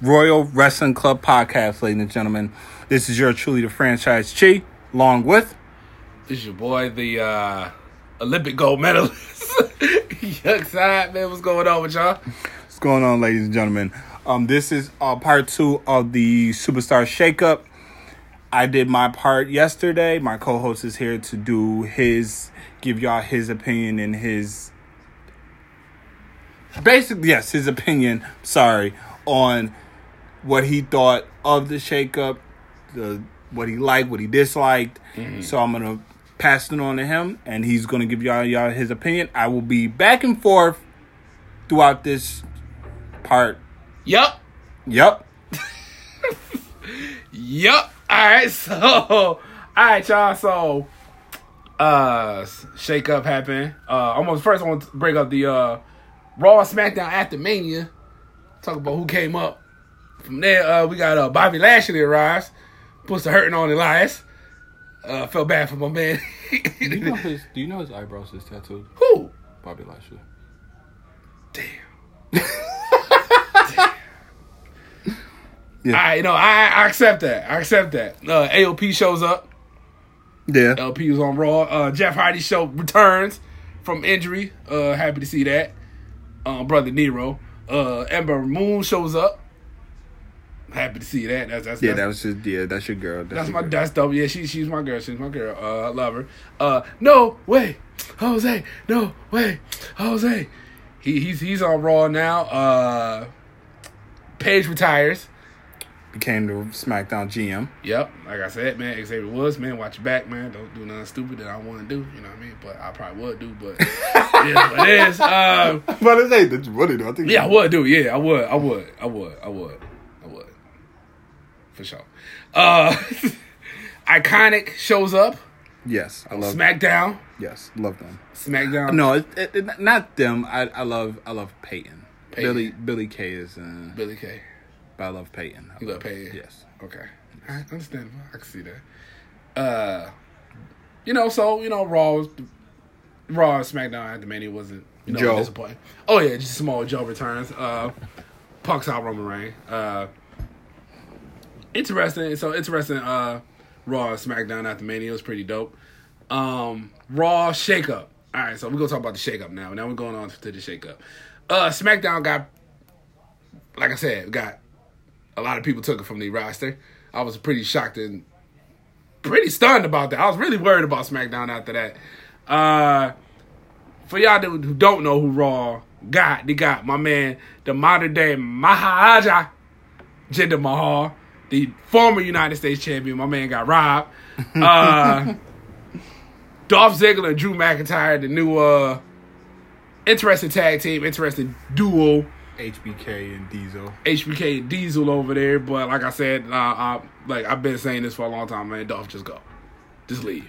Royal Wrestling Club podcast, ladies and gentlemen. This is your truly the franchise Chi, along with This is your boy, the uh, Olympic gold medalist. Yuck side, man. What's going on with y'all? what's going on, ladies and gentlemen. Um, this is uh, part two of the Superstar Shakeup. I did my part yesterday. My co-host is here to do his, give y'all his opinion and his, basically yes, his opinion. Sorry on what he thought of the shakeup, the what he liked, what he disliked. So I'm gonna pass it on to him, and he's gonna give y'all y'all his opinion. I will be back and forth throughout this part. Yup. Yep. Yup. All right. So, all right, y'all. So, uh, shake up happened. Uh, almost first, I want to bring up the uh, Raw SmackDown after Mania. Talk about who came up. From there, uh, we got uh, Bobby Lashley arrives. Puts the hurting on Elias. Uh, felt bad for my man. Do you know his? Do you know his eyebrows is tattooed? who? Bobby Lashley. Damn. Yeah. I know. I, I accept that. I accept that. Uh, AOP shows up. Yeah. LP was on Raw. Uh, Jeff Hardy show returns from injury. Uh, happy to see that. Um, brother Nero. Uh, Ember Moon shows up. Happy to see that. That's that's Yeah, that's, that was just yeah. That's your girl. That's, that's your my girl. that's dope. Yeah, she she's my girl. She's my girl. Uh, I love her. Uh, no way, Jose. No way, Jose. He he's he's on Raw now. Uh, Paige retires. became the SmackDown GM. Yep, like I said, man, Xavier Woods, man, watch your back, man. Don't do nothing stupid that I want to do. You know what I mean? But I probably would do, but it is what it is. Um, But it's hey, that's what it. I think. yeah, I would do. Yeah, I would. I would. I would. I would. For sure. Uh, Iconic shows up. Yes, I love. SmackDown. yes, love them. SmackDown. No, it, it, it- not them. I, I love I love Peyton. Peyton. Billie Billie Kay is. Uh, Billie Kay. but I love Peyton. I You love Peyton? Yes. Okay. I understand. I can see that. Uh, you know, so you know, Raw was Raw and SmackDown after Mania wasn't you know Joe. disappointing. Oh yeah, just Samoa Joe returns. Uh, Punk's out Roman Reigns. Uh, interesting. So interesting. Uh, Raw SmackDown after Mania was pretty dope. Um, Raw shakeup. All right, so we're gonna talk about the shakeup now. Now we're going on to the shakeup. Uh, SmackDown got, like I said, got a lot of people took it from the roster. I was pretty shocked and pretty stunned about that. I was really worried about SmackDown after that. Uh, for y'all who don't know who Raw got, they got my man, the modern day Maharaja Jinder Mahal, the former United States champion. My man got robbed. Uh, Dolph Ziggler and Drew McIntyre, the new uh, interesting tag team, interesting duo. HBK and Diesel. HBK and Diesel over there. But like I said, uh, I, like I've been saying this for a long time, man. Dolph, just go, just leave.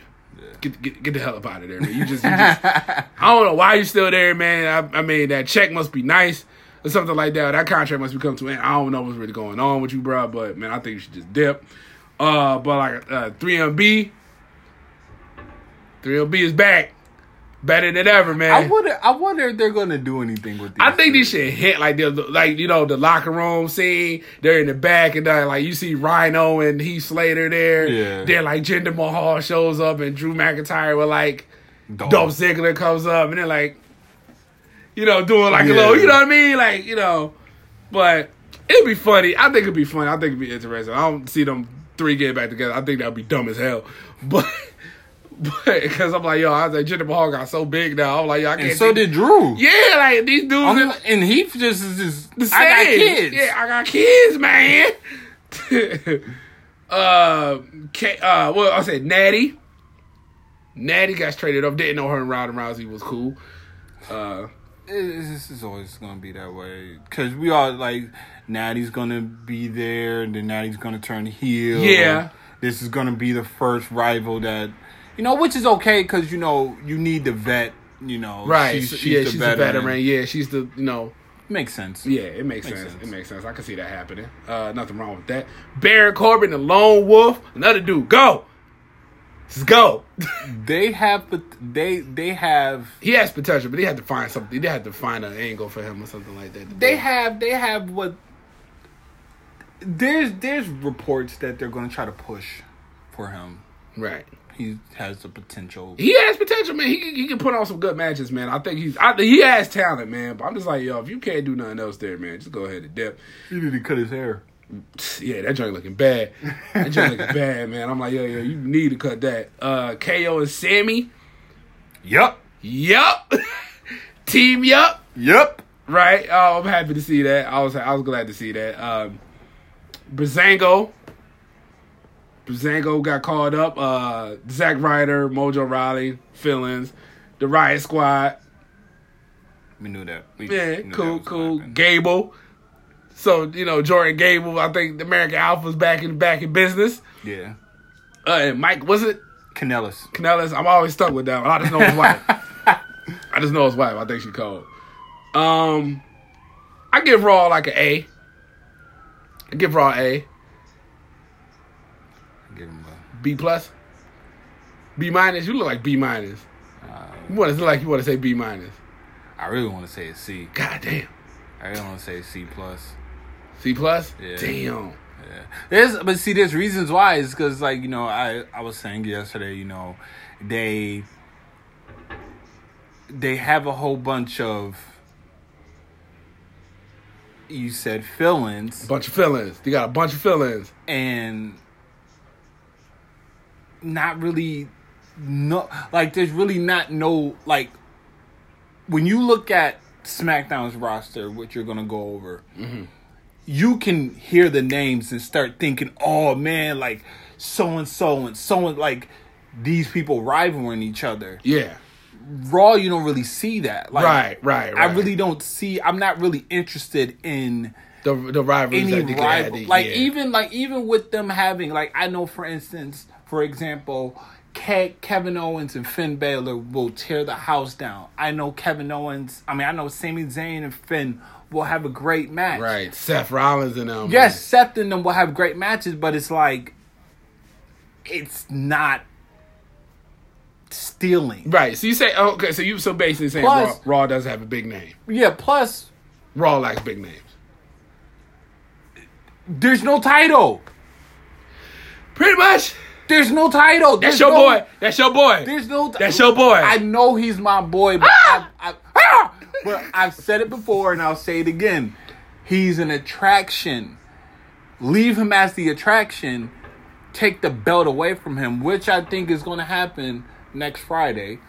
Get, get get the hell up out of there, man. You just, you just I don't know why you're still there, man. I, I mean, that check must be nice or something like that. That contract must be coming to an end. I don't know what's really going on with you, bro. But man, I think you should just dip. Uh, but like uh, 3MB, 3MB is back, better than ever, man. I wonder. I wonder if they're gonna do anything with. These I think two. this shit hit like the like you know the locker room scene. They're in the back and they're like you see Rhyno and Heath Slater there. Yeah. Then like Jinder Mahal shows up and Drew McIntyre with like Dolph. Dolph Ziggler comes up and they're like, you know, doing like a little, you know what I mean, like you know. But it'd be funny. I think it'd be funny. I think it'd be interesting. I don't see them three get back together. I think that'd be dumb as hell. But. But because I'm like, yo, I was like, Jinder Mahal got so big now. I'm like, yo, I can't. And so think- did Drew. yeah, like these dudes. I'm and he just is just. the I got kids. Yeah, I got kids, man. uh, K, uh, well, I said Natty. Natty got traded up. Didn't know her and Ronda Rousey was cool. Uh, This is always gonna be that way because we all like Natty's gonna be there, and then Natty's gonna turn heel. Yeah. this is gonna be the first rival that you know, which is okay because you know you need the vet. You know, right. She's, she's yeah, the she's veteran. a veteran. Yeah, she's the you know. Makes sense. Yeah, it makes, Makes sense. sense. It makes sense. I can see that happening. Uh, nothing wrong with that. Baron Corbin, the Lone Wolf, another dude. Go. Just go. They have, but they they have he has potential, but they had to find something. They had to find an angle for him or something like that. they do. have they have what there's there's reports that they're going to try to push for him. Right. He has the potential. He has potential, man. He, can- he can put on some good matches, man. I think he's. I, he has talent, man. But I'm just like, yo, if you can't do nothing else there, man, just go ahead and dip. He need to cut his hair. Yeah, that joint looking bad. That joint looking bad, man. I'm like, yo, yo, you need to cut that. Uh, KO and Sami. Yup. Yup. Team Yup. Yup. Right. Oh, I'm happy to see that. I was I was glad to see that. Um, Breezango. Breezango got called up. Uh, Zack Ryder, Mojo Rawley, Feelings, the Riot Squad. We knew that. We Yeah, knew cool, was cool. Gable. So you know Jordan Gable. I think the American Alpha's back in back in business. Yeah. Uh, and Mike was it Kanellis. Kanellis? I'm always stuck with that. One. I just know his wife. I just know his wife. I think she cold. Um, I give Raw like an A. I give Raw A. Give him a, B plus. B minus. You look like B minus. uh, You want to look like you want to say B minus. I really want to say a C. God damn. I really want to say C plus. C plus. Yeah. Damn. Yeah. There's, but see, there's reasons why. It's because, like, you know, I, I was saying yesterday, you know, they, they have a whole bunch of, you said feelings, Bunch of feelings. You got a bunch of feelings. and not really, no, like, there's really not no, like, when you look at SmackDown's roster, what you're gonna go over, mm-hmm. You can hear the names and start thinking, oh man, like so and so and so and like these people rivaling each other. Yeah. Raw, you don't really see that. Like, Right, right, I really don't see. I'm not really interested in The the rivalries any rival. Like yeah. even like even with them having like I know for instance, for example. Ke- Kevin Owens and Finn Balor will tear the house down. I know Kevin Owens. I mean, I know Sami Zayn and Finn will have a great match. right. Seth Rollins and them. Yes, Seth and them will have great matches, but it's like it's not stealing. Right. So you say oh, okay. So you so basically saying Plus- Raw, Raw doesn't have a big name. Yeah, plus Raw lacks big names. there's no title. Pretty much. There's no title. That's your no- boy. That's your boy. There's no. That's your boy. I know he's my boy, but I, I, ah! But I've said it before and I'll say it again. He's an attraction. Leave him as the attraction. Take the belt away from him, which I think is going to happen next Friday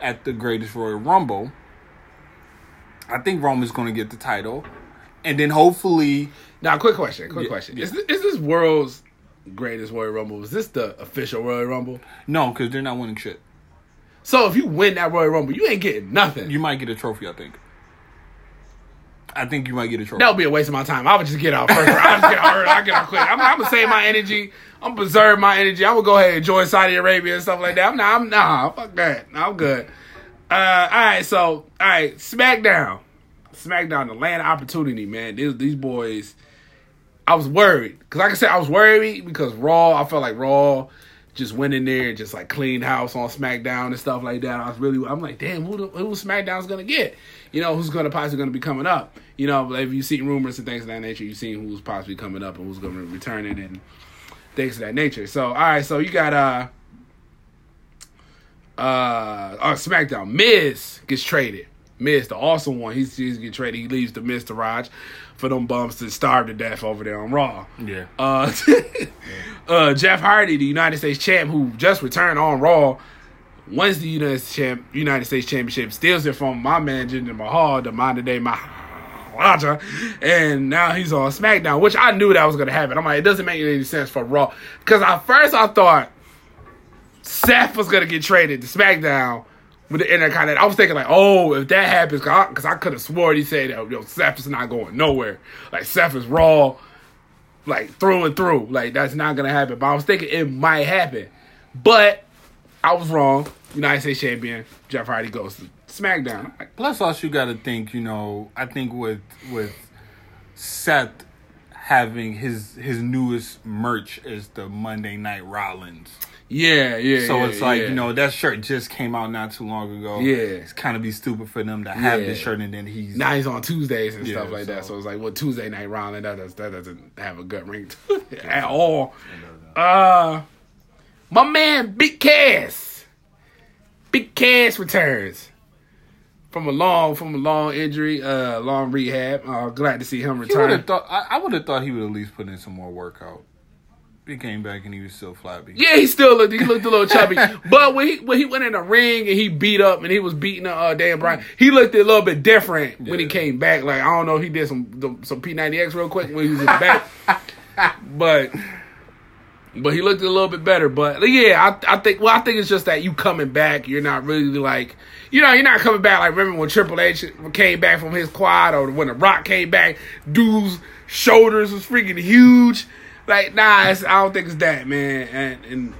at the Greatest Royal Rumble. I think Roman's going to get the title, and then hopefully, now, quick question. Quick Yeah, question. yeah. Is this, is this world's greatest Royal Rumble? Is this the official Royal Rumble? no, because they're not winning shit. So if you win that Royal Rumble, you ain't getting nothing. You might get a trophy. I think. I think you might get a trophy. that would be a waste of my time. I would just get out first. I just get out early. I get out quick. I'm, I'm gonna save my energy. I'm gonna preserve my energy. I'm gonna go ahead and enjoy Saudi Arabia and stuff like that. I'm not. I'm nah. Fuck that. I'm good. Uh, all right. So all right. SmackDown. SmackDown. The land of opportunity, man. These these boys. I was worried because, like I said, I was worried because Raw. I felt like Raw just went in there and just like cleaned house on SmackDown and stuff like that. I was really, I'm like, damn, who the, who SmackDown's gonna get? You know, who's gonna possibly gonna be coming up? You know, if you've seen rumors and things of that nature, you've seen who's possibly coming up and who's gonna return it and things of that nature. So, all right, so you got uh, uh, oh, SmackDown. Miz gets traded. Miz, the awesome one, he's he's get traded. He leaves the Miztourage for them bums to starve to death over there on Raw. Yeah. Uh, uh, Jeff Hardy, the United States champ, who just returned on Raw, wins the United States, champ, United States Championship, steals it from my man Jinder Mahal, the modern day Maharaja, and now he's on SmackDown, which I knew that was gonna happen. I'm like, it doesn't make any sense for Raw, because at first I thought Seth was gonna get traded to SmackDown with the Intercontinental. I was thinking like, oh, if that happens, because I, could have swore he said that yo, Seth is not going nowhere. Like Seth is Raw like through and through. Like that's not gonna happen. But I was thinking it might happen. But I was wrong. United States champion Jeff Hardy goes to SmackDown. Plus, also you got to think. You know, I think with with Seth having his his newest merch is the Monday Night Rollins. Yeah, yeah. So yeah, it's like yeah. you know that shirt just came out not too long ago. Yeah. it's kind of be stupid for them to have Yeah. this shirt and then he's Now he's on Tuesdays and stuff like that. so- So it's like, well, Tuesday night Rollin, that does that doesn't have a gut ring to it at all. Uh, my man, Big Cass, Big Cass returns from a long from a long injury, uh, long rehab. Uh, glad to see him return. I, I would have thought he would at least put in some more workout. He came back and he was still flabby. Yeah, he still looked. He looked a little chubby, but when he when he went in the ring and he beat up and he was beating uh Dan Bryan, he looked a little bit different when he came back. Like I don't know, he did some some P ninety X real quick when he was in the back, but but he looked a little bit better. But yeah, I I think well, I think it's just that you coming back, you're not really like you know you're not coming back like remember when Triple H came back from his quad or when The Rock came back, dude's shoulders was freaking huge. Like nah, it's, I don't think it's that man, and and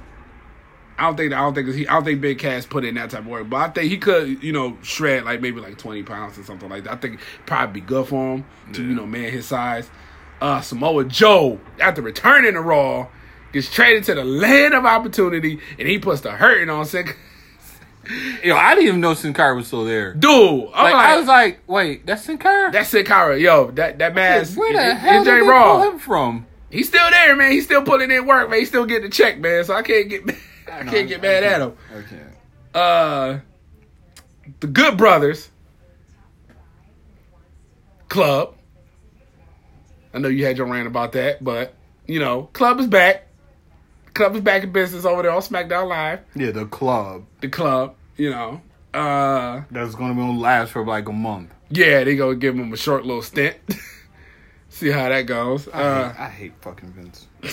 I don't think I don't think it's, he I don't think Big Cass put in that type of work, but I think he could you know shred like maybe like twenty pounds or something like that. I think it'd probably be good for him to you know man his size. Uh, Samoa Joe after returning to Raw gets traded to the land of opportunity, and he puts the hurting on sick. Yo, I didn't even know Sin Cara was still there. Dude, Like, like, I was like, wait, that's Sin Cara? that's Sin Cara, yo, that that man, Where the it- hell did they Raw. pull him from? He's still there, man. He's still putting in work, man. He's still getting the check, man. So I can't get I can't get mad at him. Okay. Uh, the Good Brothers Club. I know you had your rant about that, but you know, Club is back. Club is back in business over there on SmackDown Live. Yeah, the club. The club, you know. Uh, That's gonna be gonna last for like a month. yeah, they gonna give him a short little stint. See how that goes. I, Uh, hate, I hate fucking Vince.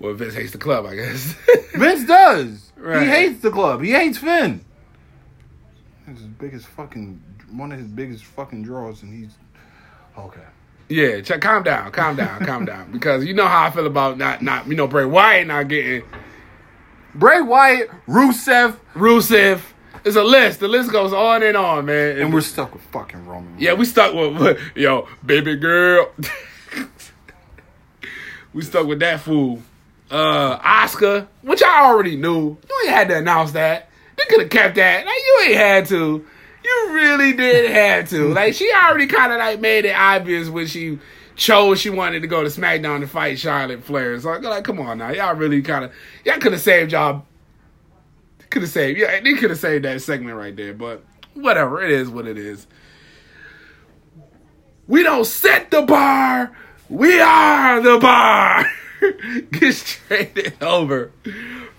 well, Vince hates the club, I guess. Vince does. Right. He hates the club. He hates Finn. It's his biggest fucking one of his biggest fucking draws, and he's okay. Yeah, ch- calm down, calm down, calm down. Because you know how I feel about not, not you know, Bray Wyatt not getting Bray Wyatt, Rusev, Rusev. It's a list. The list goes on and on, man. and we're stuck with fucking Roman. yeah, we stuck with, yo, baby girl. we stuck with that fool. Uh, Asuka, which I already knew. You ain't had to announce that. They could have kept that. Like you ain't had to. You really did have to. Like she already kind of like made it obvious when she chose she wanted to go to SmackDown to fight Charlotte Flair. So like, come on now, y'all really kind of y'all could have saved y'all. Could have saved yeah, they could have saved that segment right there. But whatever, it is what it is. We don't set the bar. We are the bar. Gets traded over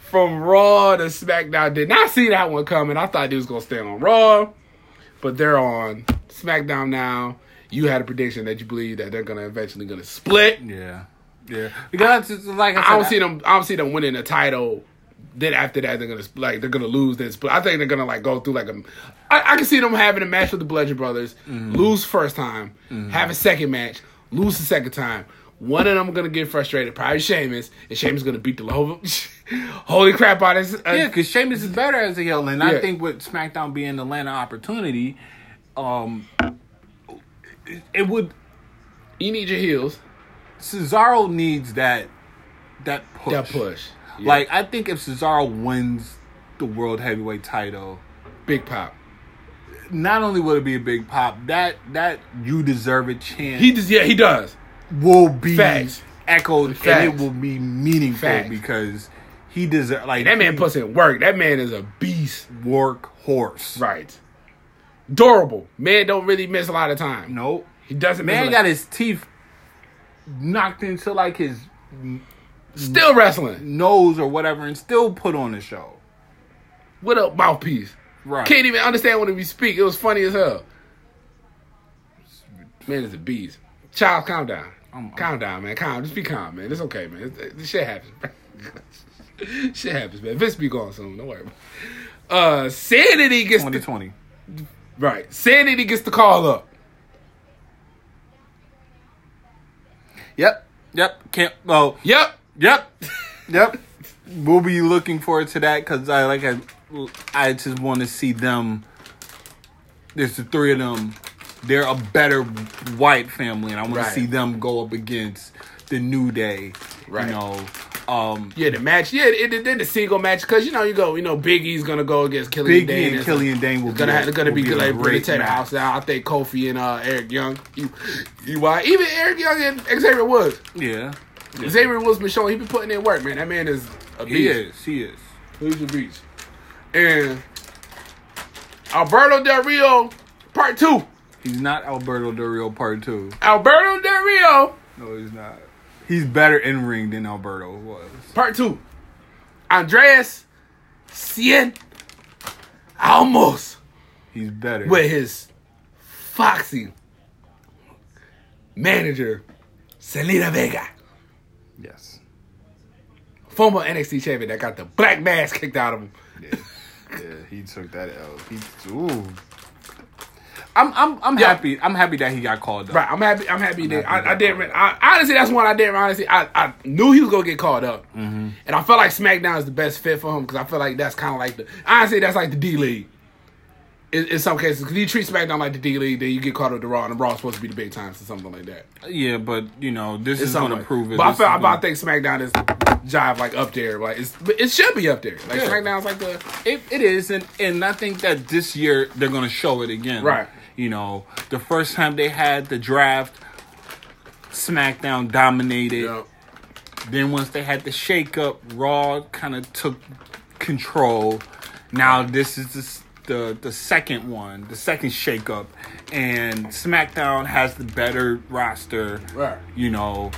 from Raw to SmackDown. Did not see that one coming. I thought he was gonna stay on Raw, but they're on SmackDown now. You had a prediction that you believe that they're gonna eventually gonna split. yeah, yeah. Because it's like I, said, I don't see them. I don't see them winning the title. Then after that, they're gonna like they're gonna lose this. But I think they're gonna like go through like a. I, I can see them having a match with the Bludgeon Brothers, lose first time, have a second match, lose the second time. One of them gonna get frustrated, probably Sheamus, and Sheamus gonna beat the whole holy crap out of his. Uh, Yeah, because Sheamus is better as a heel, and Yeah. I think with SmackDown being the land of opportunity, um, it, it would you need your heels. Cesaro needs that that push. That push, Yeah. Like I think if Cesaro wins the world heavyweight title, big pop. not only will it be a big pop, that that you deserve a chance. He does. Yeah, he does. will be Facts. echoed, and it will be meaningful Facts. because he deserves like That man he puts in work. That man is a beast. work horse. Right. Durable. Man don't really miss a lot of time. Nope. He doesn't miss a Man got his teeth knocked into like his Still wrestling. nose or whatever and still put on the show. With a mouthpiece. Right. Can't even understand when we speak. It was funny as hell. Man is a beast. Child, calm down. I'm- calm down, man. Calm. Just be calm, man. It's okay, man. This shit happens. shit happens, man. Vince be gone soon. Don't worry. Uh, Sanity gets the, 2020. right. Sanity gets the call up. Yep. Yep. Can't. Oh. Yep. Yep. Yep. We'll be looking forward to that because I like I, I just want to see them. There's the three of them. They're a better white family, and I want Right. to see them go up against the New Day. Right. You know, Um, Yeah, the match. Yeah, it, it, then the single match because you know you go. You know, Big E's gonna go against Killian Biggie Dain. and It's Killian Dain will gonna be have, gonna will be, be like bring the Ted match. House down. I think Kofi and uh, Eric Young. You, you why even Eric Young and Xavier Woods. yeah, Xavier Woods been showing he been putting in work, man. That man is a beast. he is. He is. He's a beast. And Alberto Del Rio, part two. He's not Alberto Del Rio Part Two. Alberto Del Rio, No, he's not. He's better in ring than Alberto was. part two. Andrade Cien Almas He's better. with his foxy manager, Zelina Vega. Former NXT champion that got the black mask kicked out of him. Yeah. yeah. He took that L. He. Ooh. I'm I'm I'm Yeah. happy. I'm happy that he got called up. Right, I'm happy. I'm happy that happy I, I didn't. I, honestly, that's one I didn't. Honestly, I, I knew he was gonna get called up, Mm-hmm. and I felt like SmackDown is the best fit for him because I feel like that's kind of like the. Honestly, that's like the D League. In, in some cases, because you treat SmackDown like the D League, then you get caught up to Raw, and Raw is supposed to be the big times or something like that. Yeah, but you know this It's is going something to prove it. But I feel, is but I gonna- think SmackDown is jive like up there. Like it's, it should be up there. Like Yeah. SmackDown's like the It, it is, and and I think that this year they're to show it again. Right. You know, the first time they had the draft, SmackDown dominated. know, Then once they had the shakeup, Raw kind of took control. Now this is the, the the second one, the second shakeup, and SmackDown has the better roster. Right. You know,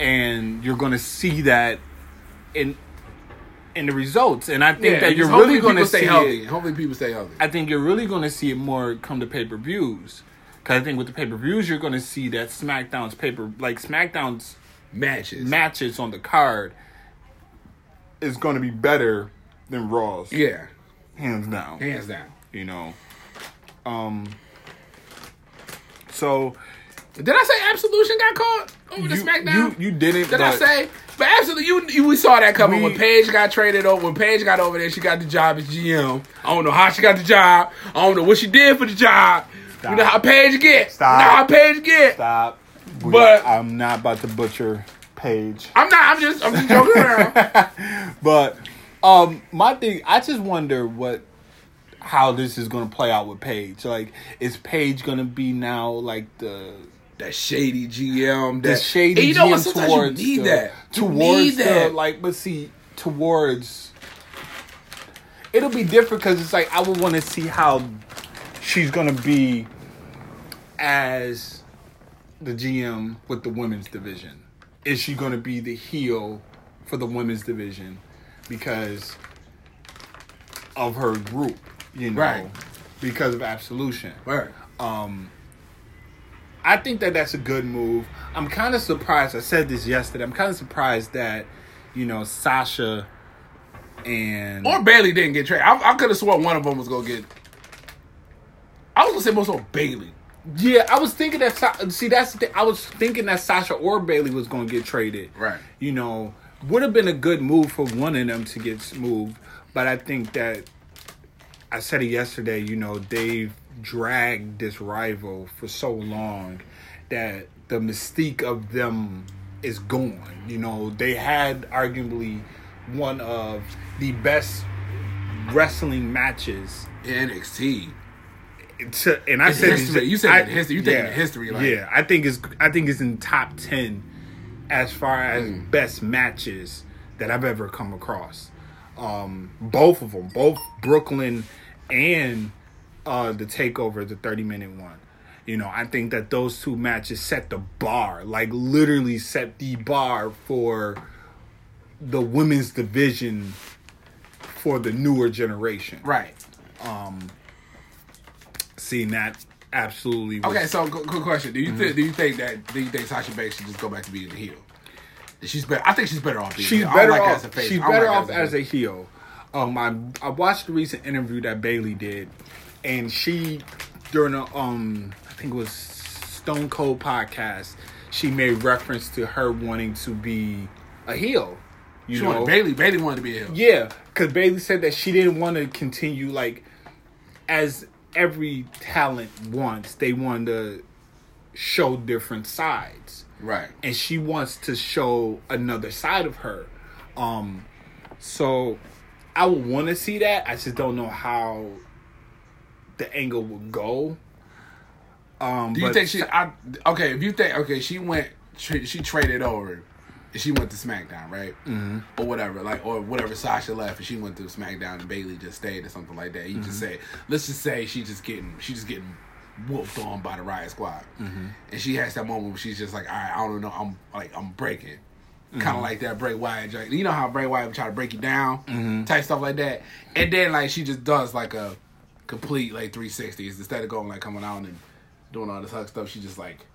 and you're going to see that in in the results. And I think yeah. that you're really going to stay see healthy. it. Hopefully, people stay healthy. I think you're really going to see it more come to pay per views. Because I think with the pay per views, you're going to see that SmackDown's paper, like SmackDown's Matches. matches on the card, is going to be better than Raw's, yeah, hands down. hands down. You know, um. So Did I say Absolution got caught over the you, SmackDown? you you didn't. Did I say? But absolutely, you, you we saw that coming We- when Paige got traded over. When Paige got over there, she got the job as GM. I don't know how she got the job. I don't know what she did for the job. You know how Paige get. Stop. You know how Paige get. Stop. We- But- I'm not about to butcher Paige. I'm not. I'm just. I'm just joking around. But um my thing I just wonder what how this is gonna play out with Paige. Like is Paige gonna be now like the that shady GM. That the shady And you know? GM Sometimes towards you need the, that. You towards need the that. like but see towards it'll be different because it's like I would want to see how she's gonna be as the GM with the women's division. Is she gonna be the heel for the women's division because of her group? You know, Right. because of Absolution. Right. Um, I think that that's a good move. I'm kind of surprised. I said this yesterday. I'm kind of surprised that you know Sasha and Or Bayley didn't get traded. I, I could have sworn one of them was gonna get. I was gonna say most of Bayley. yeah, I was thinking that. See, that's the thing. I was thinking that Sasha or Bayley was going to get traded. Right. You know, would have been a good move for one of them to get moved, but I think that I said it yesterday. You know, they've dragged this rival for so long that the mystique of them is gone. You know, they had arguably one of the best wrestling matches NXT. to, and I It's said history. this- You said I- in history. You thinking in history, like- yeah, I think it's I think it's in top ten as far as Mm. best matches that I've ever come across. Um, both of them, both Brooklyn and uh, the Takeover, the thirty minute one. You know, I think that those two matches set the bar, like literally set the bar for the women's division for the newer generation. Right. Um seeing that absolutely was Okay. So, good, good question. Do you think? Do you think that? Do you think Sasha Banks should just go back to being a heel? She's better. I think she's better off. Being she's the heel. I don't better like off. as a. She's better like off as a heel. Um, I I watched the recent interview that Bayley did, and she during a um I think it was Stone Cold podcast, she made reference to her wanting to be a heel. You She know, wanted, Bayley. Bayley wanted to be a heel. yeah, because Bayley said that she didn't want to continue like as every talent wants. They wanted to show different sides. Right. and she wants to show another side of her. Um, so I would want to see that. I just don't know how the angle would go. Um, Do you think she? I, okay, if you think okay, she went, tra- she traded over, and she went to SmackDown, right? Mm-hmm. Or whatever, like or whatever. Sasha left, and she went to SmackDown, and Bayley just stayed, or something like that. You just Mm-hmm. say, let's just say she just getting, she just getting whooped on by the Riot Squad, Mm-hmm. and she has that moment where she's just like, all right, I don't know, I'm like, I'm breaking. Mm-hmm. Kind of like that Bray Wyatt, you know how Bray Wyatt would try to break you down, Mm-hmm. type stuff like that, and then like she just does like a complete like 360s instead of going like coming out and doing all this hug stuff. She just like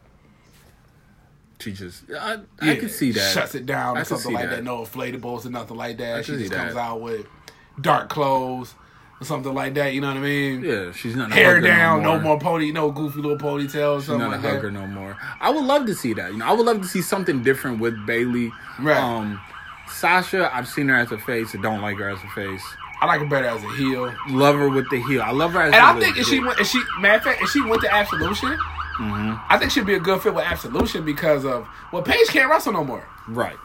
she just, I, I can see that. shuts it down I or something like that. that. No inflatables or nothing like that. She just see comes that. out with dark clothes or something like that. You know what I mean? Yeah, she's not a Hair down, no no more. more pony, no goofy little ponytail, or something not a hugger that. no more. I would love to see that. You know, I would love to see something different with Bayley. Right. Um, Sasha, I've seen her as a face. I don't like her as a face. I like her better as a heel. Love her with the heel. I love her as. A heel. And a I think if she went, if she, matter of fact, if she went to Absolution, Mm-hmm. I think she'd be a good fit with Absolution because of well, Paige can't wrestle no more. right.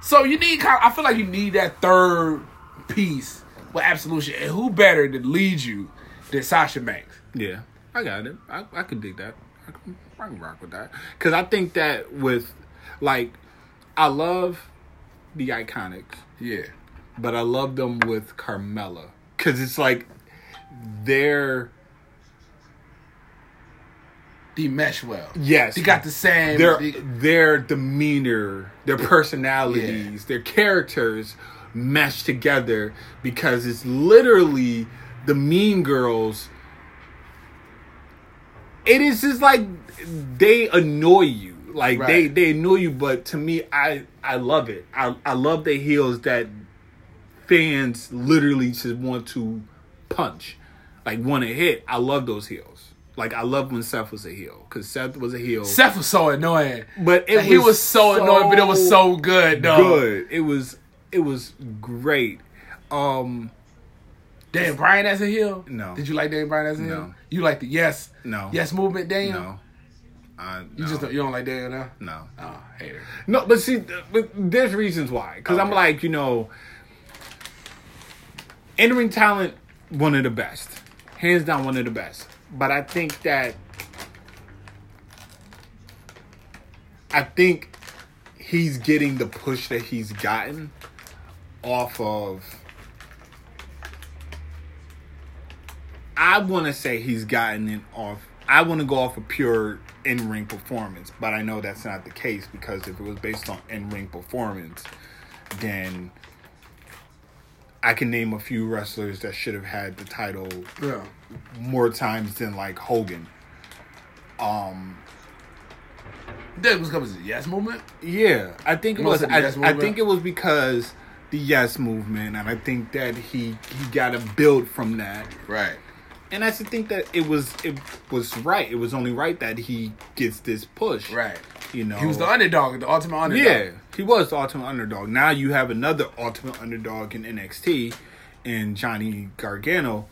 So you need kind. I feel like you need that third piece with Absolution, and who better to lead you than Sasha Banks? Yeah, I got it. I, I could dig that. I can, I can rock with that. Because I think that with, like, I love the Iconics, Yeah, but I love them with Carmella. Because it's like they're, they mesh well. yes. They got the same. their, they- their demeanor, their personalities, their characters mesh together because it's literally the Mean Girls. It is just like they annoy you, like they they annoy you. But to me, I I love it. I I love the heels that fans literally just want to punch, like want to hit. I love those heels. Like I love when Seth was a heel because Seth was a heel. Seth was so annoying, But it he was was so, annoying, but it was so good. Though. good. It was it was great. Um Dan Bryan as a heel. No. Did you like Dan Bryan as a heel? You like the yes, No. yes movement, Daniel. no. You no, just don't, you don't like Daniel now. no. Oh, hater. No, but see, but there's reasons why. Because I'm like, you know, entering talent, one of the best, hands down, one of the best. But I think that, I think he's getting the push that he's gotten off of. I want to say he's gotten it off. I want to go off a pure in ring performance, but I know that's not the case because if it was based on in ring performance, then I can name a few wrestlers that should have had the title Yeah. more times than like Hogan. Um, That was because the yes movement. yeah, I think it was. I, Yes I think it was because the Yes movement, and I think that he he got a build from that. Right. And I just think that it was it was right. It was only right that he gets this push. Right. You know, He was the underdog, the ultimate underdog. yeah, he was the ultimate underdog. Now you have another ultimate underdog in NXT, and Johnny Gargano.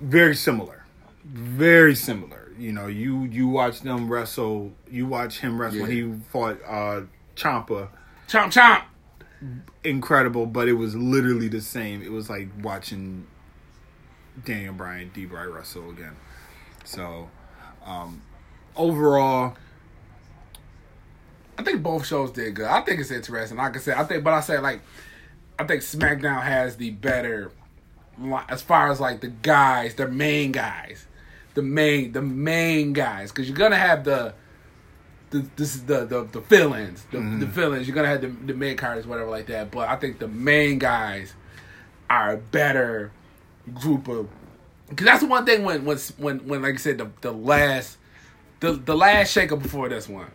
Very similar, very similar. You know, you you watch them wrestle. You watch him wrestle when Yeah. he fought uh Ciampa. Chomp chomp. Incredible, but it was literally the same. It was like watching Daniel Bryan, D. Bry wrestle again. So, um, overall, I think both shows did good. I think it's interesting. Like I said, I think, but I said like, I think SmackDown has the better, as far as like the guys, the main guys, the main, the main guys, because you're gonna have the, the this is the the the fill-ins, the, mm-hmm. the fill-ins. You're gonna have the the mid cards, whatever like that. But I think the main guys are a better group of. Because that's the one thing when when when when like I said the the last the the last shakeup before this one,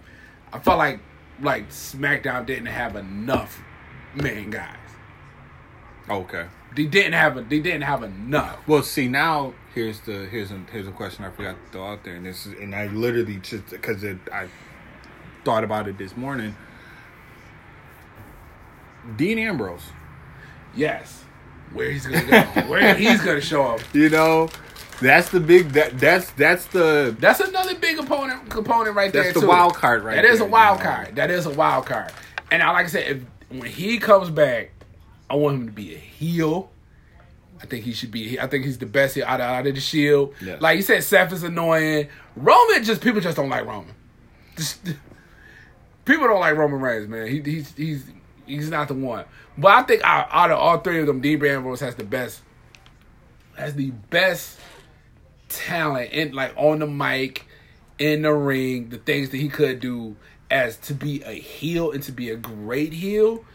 I felt like like SmackDown didn't have enough main guys. okay. They didn't have a, they didn't have enough. Well, see now here's the here's a here's a question I forgot to throw out there, and this is and I literally just because it I thought about it this morning. Dean Ambrose, Yes, where he's gonna go, where he's gonna show up. you know, That's the big that that's that's the That's another big opponent component right That's there. the too. wild card right That is a wild you know. card. That is a wild card. And I like I said, if, when he comes back, I want him to be a heel. I think he should be. I think he's the best out of, out of the Shield. Like you said, Seth is annoying. Roman just people just don't like Roman. Just, people don't like Roman Reigns, man. He, he's he's he's not the one. But I think out, out of all three of them, Dean Ambrose has the best. Has the best talent and like on the mic, in the ring, the things that he could do as to be a heel and to be a great heel.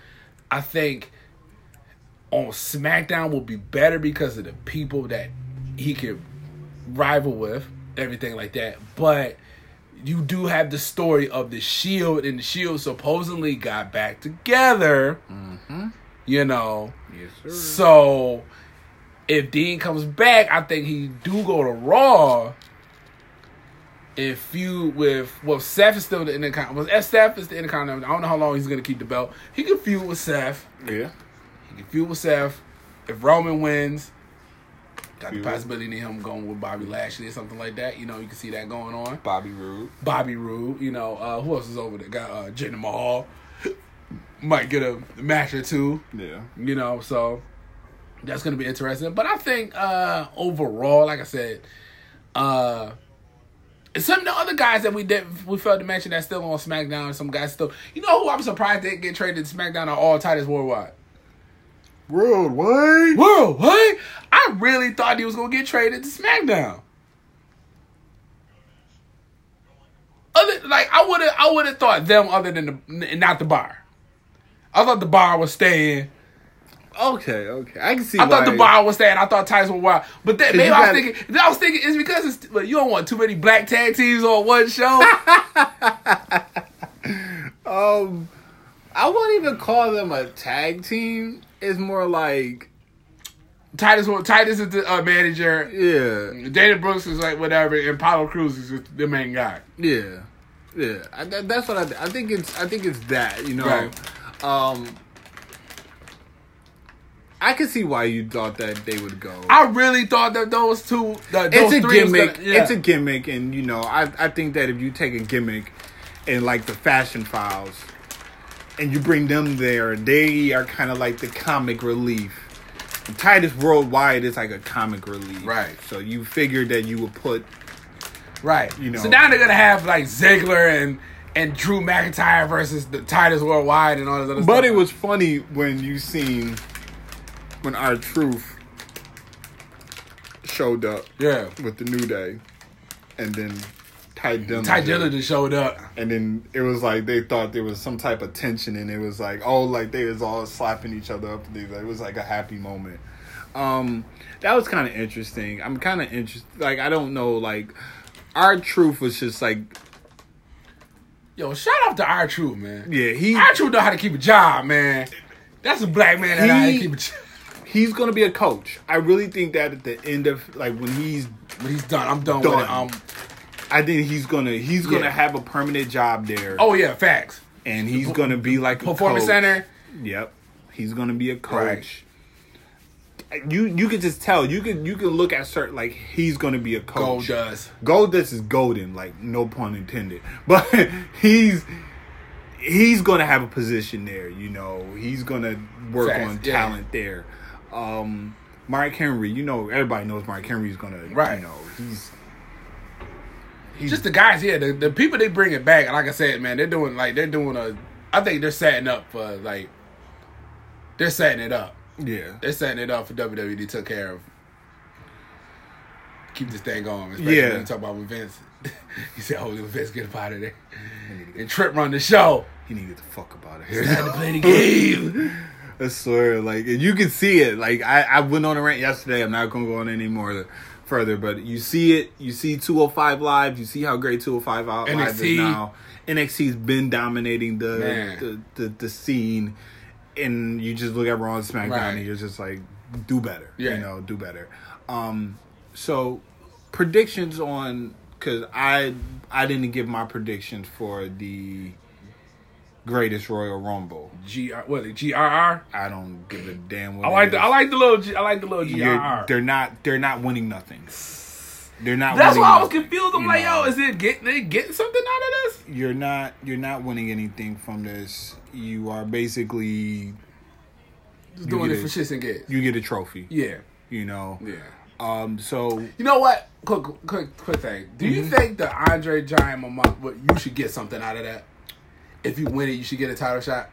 I think on SmackDown will be better because of the people that he could rival with, everything like that. But you do have the story of the Shield, and the Shield supposedly got back together. Mm-hmm. You know, yes, sir. so if Dean comes back, I think he do go to Raw and feud with well Seth is still the Intercontinental. Well, Seth is the Intercontinental. I don't know how long he's gonna keep the belt. He can feud with Seth. Yeah. He can feud with Seth. If Roman wins, got the possibility of him going with Bobby Lashley or something like that. You know, you can see that going on. Bobby Roode. Bobby Roode. You know, uh, who else is over there? Got uh, Jinder Mahal. Might get a match or two. Yeah. You know, so that's gonna be interesting. But I think uh overall, like I said, uh some of the other guys that we did we failed to mention that's still on SmackDown, some guys still you know who I'm surprised didn't get traded to SmackDown are all Titus Worldwide. Worldwide. What? I really thought he was gonna get traded to SmackDown. Other like I would have I would have thought them other than the not the bar. I thought the bar was staying. Okay, okay. I can see. I thought the bar was staying. I thought Titus Worldwide. But then maybe I was gotta- thinking I was thinking it's because it's well, you don't want too many black tag teams on one show. Um, I won't even call them a tag team. It's more like Titus Titus is the uh, manager. yeah, Dana Brooks is like whatever, and Apollo Crews is the main guy. yeah, yeah. I, that, that's what I. I think it's. I think it's that. You know. Right. Um. I can see why you thought that they would go. I really thought that those two, that it's those a three gimmick. gonna- yeah. It's a gimmick, and you know, I I think that if you take a gimmick and like the fashion files, and you bring them there, they are kind of like the comic relief. And Titus Worldwide is like a comic relief, Right. So you figured that you would put right. you know. so now they're gonna have like Ziggler and and Drew McIntyre versus the Titus Worldwide and all this other stuff. But it was funny when you seen when R-Truth showed up yeah. with the New Day, and then Tye Dillinger. Tye Dillinger just showed up. And then it was like they thought there was some type of tension, and it was like oh, like they was all slapping each other up. It was like a happy moment. Um, that was kind of interesting. I'm kind of interested. Like I don't know. Like R-Truth was just like Yo, shout out to R-Truth, man. yeah, he R-Truth know how to keep a job, man. That's a black man that know how to keep a job. He's gonna be a coach. I really think that at the end of like when he's But he's done. I'm done, Done. with it. Um, I think he's gonna he's gonna have a permanent job there, oh yeah, facts. and he's gonna be like a Performance. Center. Yep, he's gonna be a Right. coach. You you could just tell. You can you could look at certain like he's gonna be a coach. Gold does. Is golden, like no pun intended. But he's he's gonna have a position there. You know, he's gonna work Facts, on yeah. talent there. Um, Mark Henry, you know, everybody knows Mark Henry's gonna. Right. You know, he's he's Just the guys here, the, the people they bring it back. Like I said, man, they're doing like they're doing a. I think they're setting up for like. They're setting it up. yeah. They're setting it up for WWE. They took care of. Keep this thing going. Especially Yeah. When you talk about when Vince. he said, "Oh, Vince, get up out of there." And Trip run the show. He need to get the fuck up out of Time to play the game. I swear, like and you can see it. Like I, I went on a rant yesterday. I'm not gonna go on any more further, but you see it. You see 205 live. You see how great 205 live is now. NXT's been dominating the the, the the scene, and you just look at Raw and SmackDown, Right. and you're just like, do better. Yeah. You know, do better. Um, so predictions on because I I didn't give my predictions for the greatest Royal Rumble. G R what GRR. I don't give a damn what I it like the. I like the little G, I like the little GRR. They're not. They're not winning nothing. They're not. That's why I was nothing, confused. I'm you like, know. yo, is it get they getting something out of this? you're not you're not winning anything from this. You are basically Just doing it for it. shits and gigs. you get a trophy. Yeah, You know. yeah. Um. So You know what? Quick, quick, quick thing. Do Mm-hmm. you think the Andre Giant Mamma, what you should get something out of that? If you win it, you should get a title shot.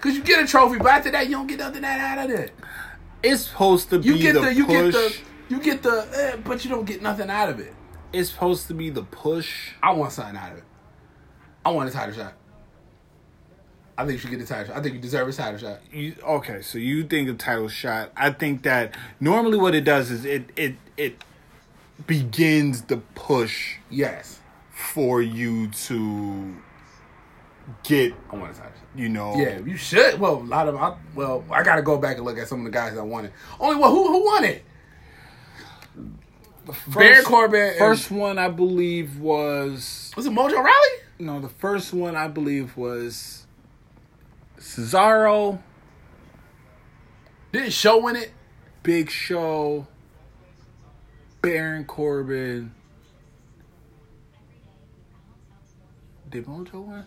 Cause you get a trophy, but after that, you don't get nothing out of it. it's supposed to You be get the, the, you get the, you get the, eh, but you don't get nothing out of it. it's supposed to be the push. I want something out of it. I want a title shot. I think you should get a title shot. I think you deserve a title shot. You, okay, so you think a title shot? I think that normally what it does is it it it begins the push Yes, for you to get I want a title shot. you know Yeah, you should. Well, a lot of I, well, I got to go back and look at some of the guys that won it. Only well, who who won it? First, Baron Corbin First one I believe was Was it Mojo Rawley? no. The first one I believe was Cesaro, Didn't Show win it? Big Show, Baron Corbin. Did Mojo win?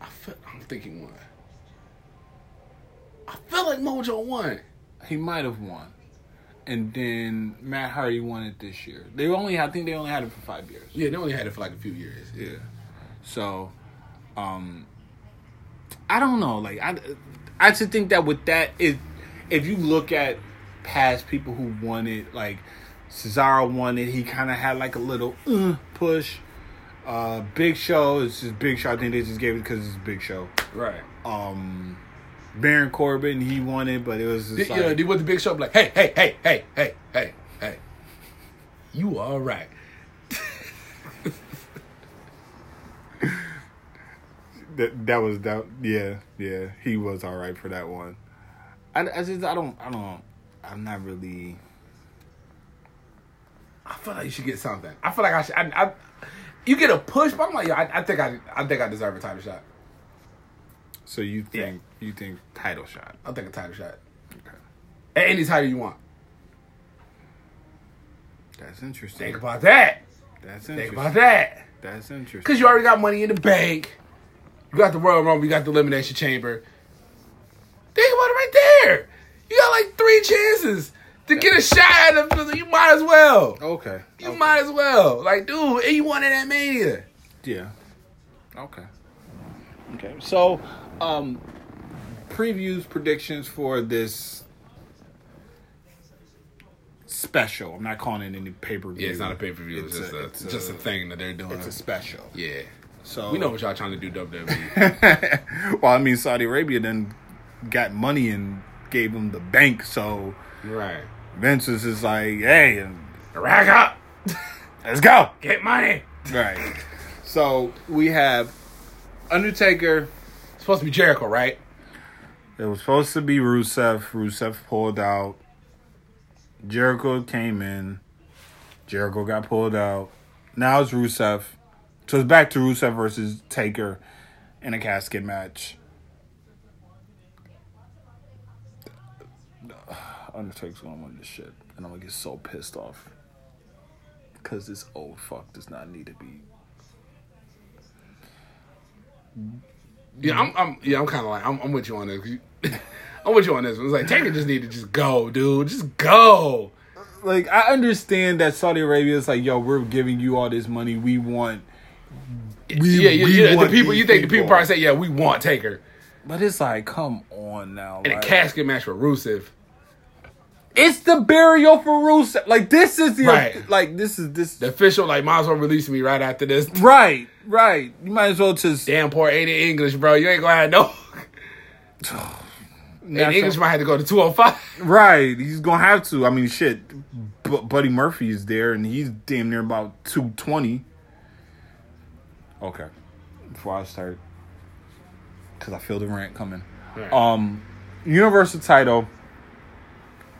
I feel, I'm thinking won. I feel like Mojo won. He might have won. And then Matt Hardy won it this year. They only, I think they only had it for five years. Yeah, they only had it for like a few years. Yeah. So, um, I don't know. Like, I, I just think that with that, if if you look at past people who won it, like Cesaro won it, he kind of had like a little uh, push. Uh, Big Show it's just Big Show. I think they just gave it because it's Big Show. Right. Um, Baron Corbin, he won it, but it was just Did, like, you know, did with the big show like, hey, hey, hey, hey, hey, hey, hey, you all right? That that was that yeah yeah he was all right for that one I, I just i don't i don't i'm not really I feel like you should get something. I feel like I should. I, I, you get a push, but I'm like, yo, I, I think I, I think I deserve a title shot. so you think you think title shot I think a title shot. okay At any title you want. that's interesting Think about that. that's Think about that. that's interesting Because you already got money in the bank. You got the Royal Rumble. You got the Elimination Chamber. Think about it right there. You got like three chances to get a shot at them. You might as well. okay You okay. might as well. Like, dude, and you won it at Mania. yeah okay okay so um previews predictions for this special i'm not calling it any pay-per-view Yeah, it's not a pay per view. It's, It's just a- a, it's just a, a- thing that they're doing. it's a special yeah. So We know what y'all trying to do, WWE. well, I mean, Saudi Arabia then got money and gave them the bank, so right. Vince is just like, hey, Rack up. let's go. Get money. Right. So we have Undertaker. It's supposed to be Jericho, right? It was supposed to be Rusev. Rusev pulled out. Jericho came in. Jericho got pulled out. Now it's Rusev. So it's back to Rusev versus Taker in a casket match. Undertaker's gonna win this shit, and I'm gonna get so pissed off because this old fuck does not need to be. Yeah, I'm, I'm yeah, I'm kind of like I'm, I'm with you on this. you- I'm with you on this one. It's like Taker just need to just go, dude. Just go. Like I understand that Saudi Arabia is like, yo, we're giving you all this money. We want, We- yeah, yeah, we yeah. The people, you think the people people. probably say, yeah, we want Taker but it's like, come on now. in a casket match for Rusev. It's the burial for Rusev. Like this is the Right. like this is this The official like might as well release me right after this. right right. You might as well just Damn poor Aiden English, bro. You ain't gonna have no. And English might have to go to 205. right. He's gonna have to. I mean, shit. B- Buddy Murphy is there, and he's damn near about two twenty. Okay, before I start, because I feel the rant coming. Right. Um, Universal title.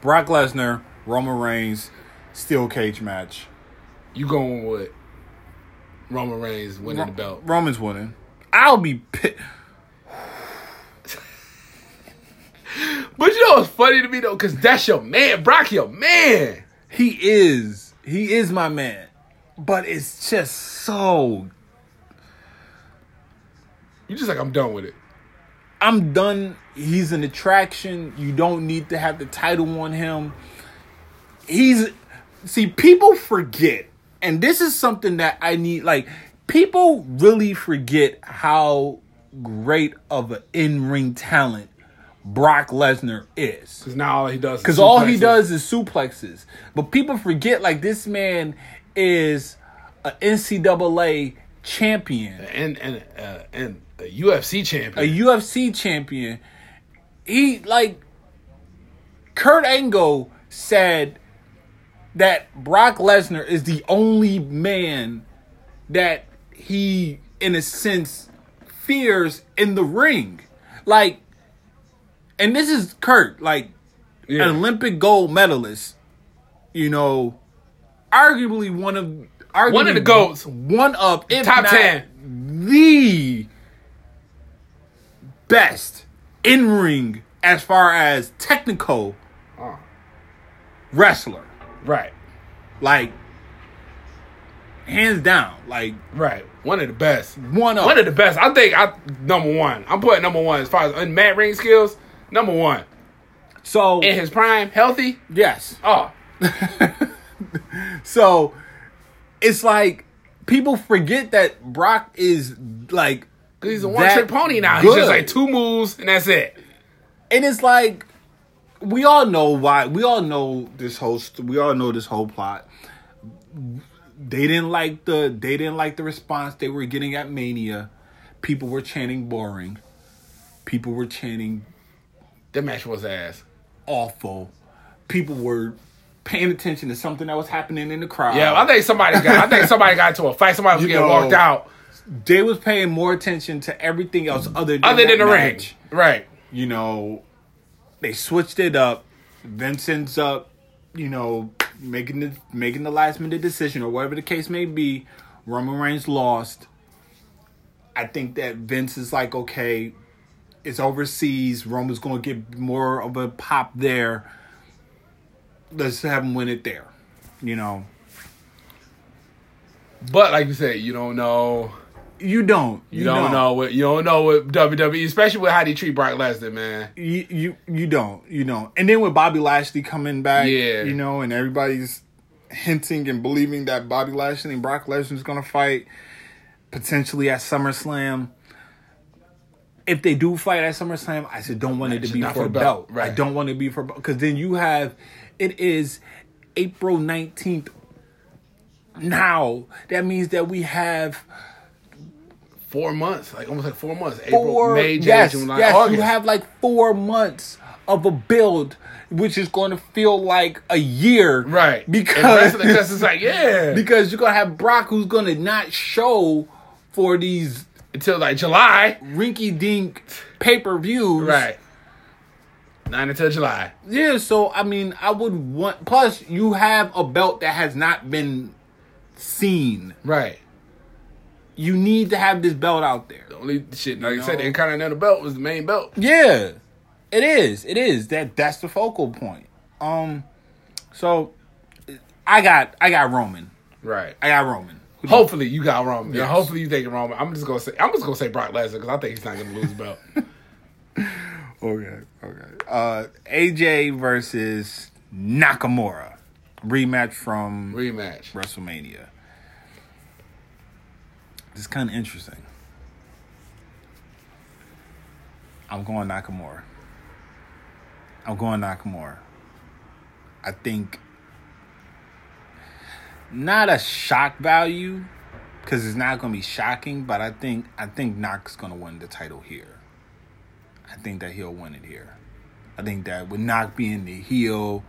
Brock Lesnar, Roman Reigns, steel cage match. You going with Roman Reigns winning the belt. Roman's winning. I'll be pissed. But you know what's funny to me though, because that's your man, Brock, your man. He is. He is my man. But it's just so. You just like I'm done with it. I'm done. He's an attraction. You don't need to have the title on him. He's. See, people forget. And this is something that I need. Like, people really forget how great of an in ring talent Brock Lesnar is. Because now all he does, Because all he does is suplexes. But people forget, like, this man is a NCAA champion, and and uh, and a UFC champion. a UFC champion. He, like, Kurt Angle said that Brock Lesnar is the only man that he, in a sense, fears in the ring. Like, and this is Kurt, like, yeah. an Olympic gold medalist, you know, arguably one of arguably One of the GOATs. one of if Top 10. the best in ring as far as technical Oh, wrestler, right, like hands down, like right. One of the best. one of One of the best. I think I number one. I'm putting number one as far as in mat ring skills. Number one so in his prime, healthy. yes, Oh, So it's like people forget that Brock is like 'cause he's a one trick pony now. He's just like two moves and that's it. and it's like we all know why we all know this whole we all know this whole plot they didn't like the they didn't like the response they were getting at mania people were chanting boring people were chanting That match was ass. awful people were paying attention to something that was happening in the crowd Yeah, I think somebody got. I think somebody got into a fight. Somebody was You getting know, walked out. They was paying more attention to everything else other than Other than the ring, right? you know, they switched it up. Vince ends up, you know, making the making the last minute decision or whatever the case may be. Roman Reigns lost. I think that Vince is like, okay, it's overseas. Roman's gonna get more of a pop there. Let's have him win it there. You know, But like you said, you don't know. You don't. You, don't, know what you don't know what WWE, especially with how they treat Brock Lesnar, man. you you you don't you don't and then with bobby lashley coming back Yeah. you know and everybody's hinting and believing that bobby lashley and brock lesnar's gonna fight potentially at summerslam if they do fight at summerslam i said don't want it to be for a belt, belt, i right. don't want it to be for Belt. because then you have it is april 19th now that means that we have Four months, like almost like four months. April, four May, June, yes, July, yes, August. you have like four months of a build, which is going to feel like a year, right Because And wrestling, 'cause it's like yeah, because you're gonna have Brock who's gonna not show for these until like July, rinky dink pay per views, right? Nine until July. Yeah, so I mean, I would want. Plus, you have a belt that has not been seen. Right. You need to have this belt out there. The only shit, like I said, No. the Intercontinental belt was the main belt. Yeah, it is. It is that. That's the focal point. Um, so I got I got Roman. Right. I got Roman. Who Hopefully you got Roman. Yeah, hopefully you taking Roman. I'm just gonna say I'm just gonna say Brock Lesnar because I think he's not gonna lose the belt. Okay. Okay. Uh, AJ versus Nakamura rematch from Rematch. WrestleMania. This is kind of interesting. I'm going Nakamura. I'm going Nakamura. I think not a shock value because it's not going to be shocking, but I think I think Knox going to win the title here. I think that he'll win it here. I think that with Knox being the heel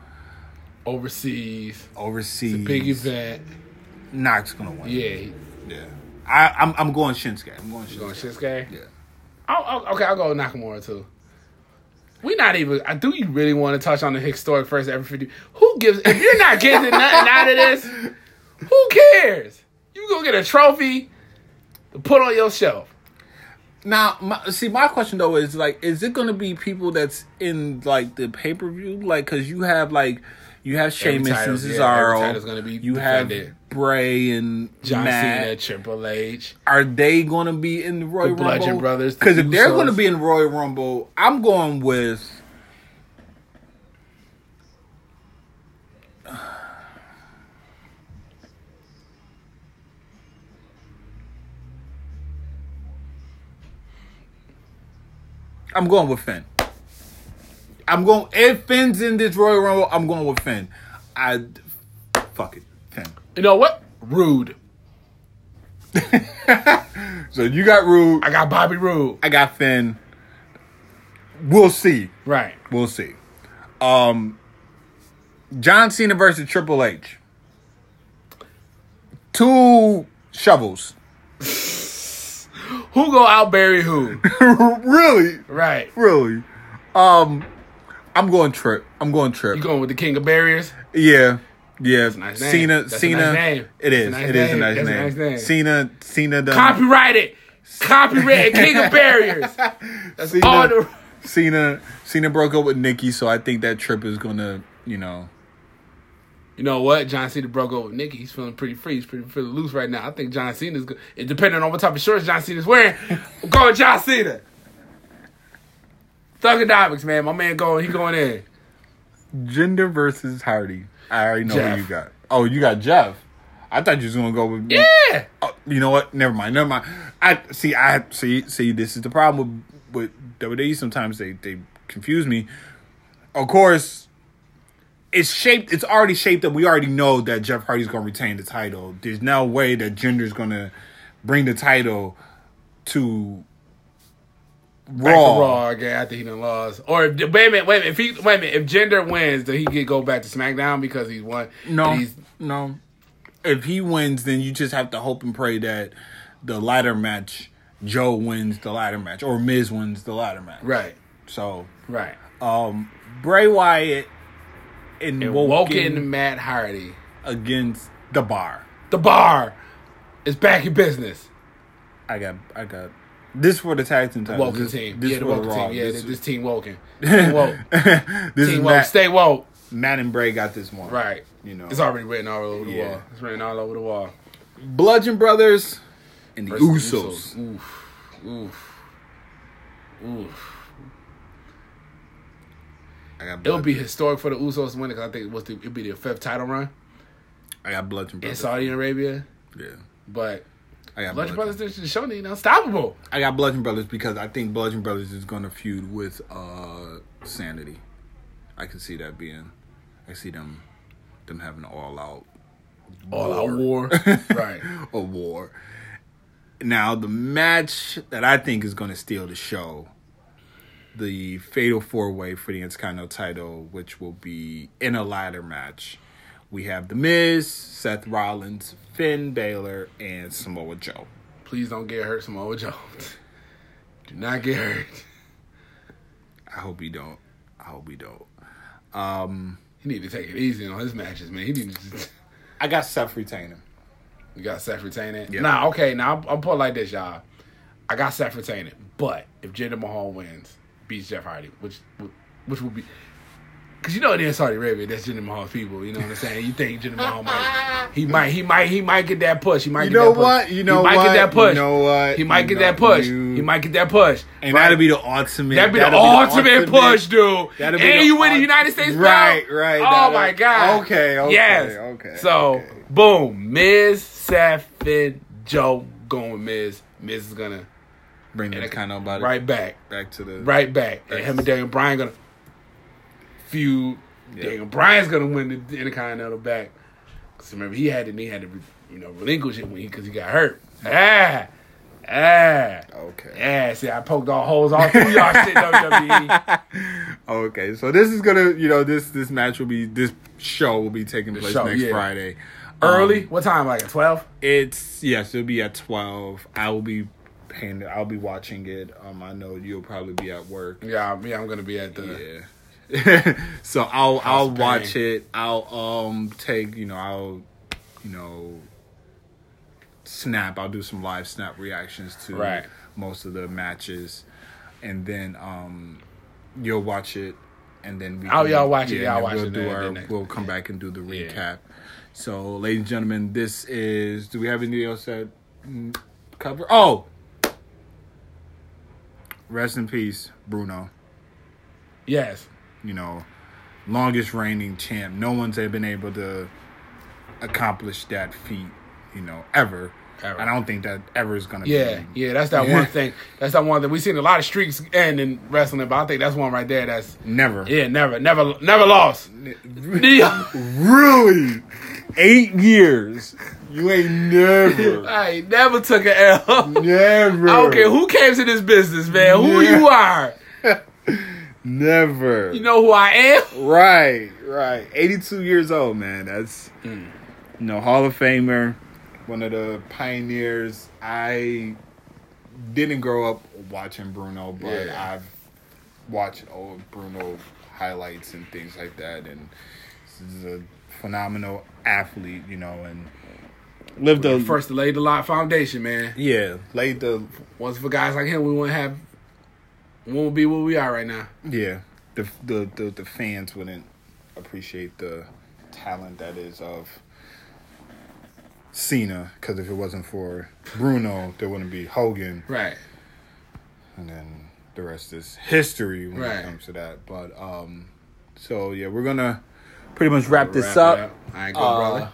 Overseas. overseas, Big event. Knox going to win. Yeah. he- Yeah. I, I'm I'm going Shinsuke. I'm going You going Shinsuke. Shinsuke? Yeah. I'll, I'll- okay, I'll go with Nakamura too. We not even. I do. You really want to touch on the historic first ever fifty? Who gives? If you're not getting nothing out of this, who cares? You go get a trophy to put on your shelf. Now, my, see, my question though is like, is it going to be people that's in like the pay per view? Like, because you have like you have Sheamus and yeah, every Cesaro, gonna be you defended. have Bray and John Matt. Cena, Triple H. Are they going to be in the Royal The Bludgeon Rumble? Brothers, the Because if they're going to be in Royal Rumble, I'm going with. I'm going with Finn. I'm going if Finn's in this Royal Rumble. I'm going with Finn. I fuck it, Finn. You know what? Rude. So you got Roode. I got Bobby Roode. I got Finn. We'll see. Right. We'll see. Um, John Cena versus Triple H. Two shovels. Who go out bury who? really, right. really. Um, I'm going trip. I'm going trip. You going with the king of barriers? Yeah, yeah. nice. Cena, That's a Cena. nice name. It is. a nice it is a name. nice That's a name. nice name. Cena, Cena done. Copyrighted. Copyrighted. king of barriers. That's Cena, all the. Cena, Cena broke up with Nikki, so I think that trip is gonna, you know. You know what? John Cena broke up with Nikki. He's feeling pretty free. He's pretty feeling loose right now. I think John Cena's good. It depending on what type of shorts John Cena's wearing. I'm going John Cena. Thuganomics, man. My man going. He going in. Jinder versus Hardy. I already know Jeff. who you got. Oh, you got Jeff. I thought you was gonna go with Yeah. Oh, you know what? Never mind. Never mind. I see. I see. See. This is the problem with, with WWE. Sometimes they they confuse me. Of course, it's shaped. It's already shaped up. We already know that Jeff Hardy's gonna retain the title. There's no way that Jinder's gonna bring the title to Raw. Raw again after he done lost. Or if, wait a minute, wait a minute. If he wait a minute, if Jinder wins, then he could go back to SmackDown because he's won. No, he's no. If he wins, then you just have to hope and pray that the ladder match, Joe wins the ladder match, or Miz wins the ladder match. right, So, right. um, Bray Wyatt and, And Woken, Woken Matt Hardy, against the Bar. the bar is back in business. I got, I got. This for the tag team title. Woken This, team, This yeah, the Woken team, yeah, this, this, team Woken, team woke, this is team woke, Matt, stay woke. Matt and Bray got this one. Right, You know, it's already written all over the Yeah. wall. It's written all over the wall. Bludgeon Brothers and the Versus the Usos. Oof, oof, oof. I got. It'll be historic for the Usos to win because I think it was the, it'd be their fifth title run I got Bludgeon in Brothers. Saudi Arabia. Yeah, But I got Bludgeon. Brothers is showing unstoppable. I got Bludgeon Brothers because I think Bludgeon Brothers is going to feud with uh, Sanity. I can see that being. I see them, them having an all out, All out war. right. a war. Now the match that I think is going to steal the show, the Fatal Four Way for the Intercontinental Title, which will be in a ladder match. We have The Miz, Seth Rollins, Finn Balor, and Samoa Joe. Please don't get hurt, Samoa Joe. Do not get hurt. I hope he don't. I hope he don't. Um, He need to take it easy on his matches, man. He need to just, I got Seth retaining. you got Seth retaining. Yeah. Nah, okay. Now I'm, I'm put like this, y'all. I got Seth retaining, but if Jinder Mahal wins, beats Jeff Hardy, which which will be. Cause you know in Saudi Arabia, that's Jinder Mahal's people. You know what I'm saying? You think Jinder Mahal might, he might, he might, he might get that push. He might. You get know that push. what? You know he might what? get that push. You know what? He might You get that push. you- He might get that push. And Right? that'll be the ultimate. That'd be the that'll ultimate, push, dude. That'll and be the you win the United States. Right, right. Oh That'll- my god. Okay, okay, yes. okay, So okay. boom, Miz, Seth, Finn, Joe going with Miz. Miz is gonna Bring the kind of about right back, back to the right back, and him and Daniel Bryan gonna feud. Yeah. Daniel Bryan's gonna win the Intercontinental back. Cause remember he had to he had to you know relinquish it when he because he got hurt. Ah, ah. Okay. Yeah, see, I poked all holes all through y'all shit. WWE. Okay, so this is gonna, you know, this this match will be this show will be taking place show, next yeah. Friday. Early? Um, what time? Like at 12? it's yes, it'll be at twelve. I will be paying. I'll be watching it. Um, I know you'll probably be at work. Yeah, yeah, I'm gonna be at the. Yeah. so I'll I'll watch it. I'll um take you know I'll you know snap. I'll do some live snap reactions to Right. most of the matches, and then um, you'll watch it, and then we. Oh, y'all watch yeah, it. Y'all watch we'll it, Do our, we'll come yeah. back and do the Yeah. recap. So, ladies and gentlemen, this is. Do we have anything else that cover? Oh, rest in peace, Bruno. Yes. You know, longest reigning champ. No one's ever been able to accomplish that feat. You know, ever. Ever. And I don't think that ever is gonna Yeah, be. yeah, that's that Yeah. one thing. That's that one that we've seen a lot of streaks end in wrestling, but I think that's one right there. That's Never. yeah, never, never, never lost. Really? Eight years. You ain't never. I never took an L. never. I don't care who came to this business, man. Who Yeah. you are, Never. you know who I am. Right, right. 82 years old, man. That's, Mm. you know, Hall of Famer, one of the pioneers. I didn't grow up watching Bruno, but Yeah. I've watched old Bruno highlights and things like that. And this is a phenomenal athlete, you know, and lived the First laid the lot foundation, man. yeah, laid the Once for guys like him, we wouldn't have, we won't be where we are right now. Yeah, the the the, the fans wouldn't appreciate the talent that is of Cena because if it wasn't for Bruno, there wouldn't be Hogan, Right. and then the rest is history when Right. it comes to that. But um, so yeah, we're gonna pretty much wrap this Wrap up. up. All right, good Uh, brother.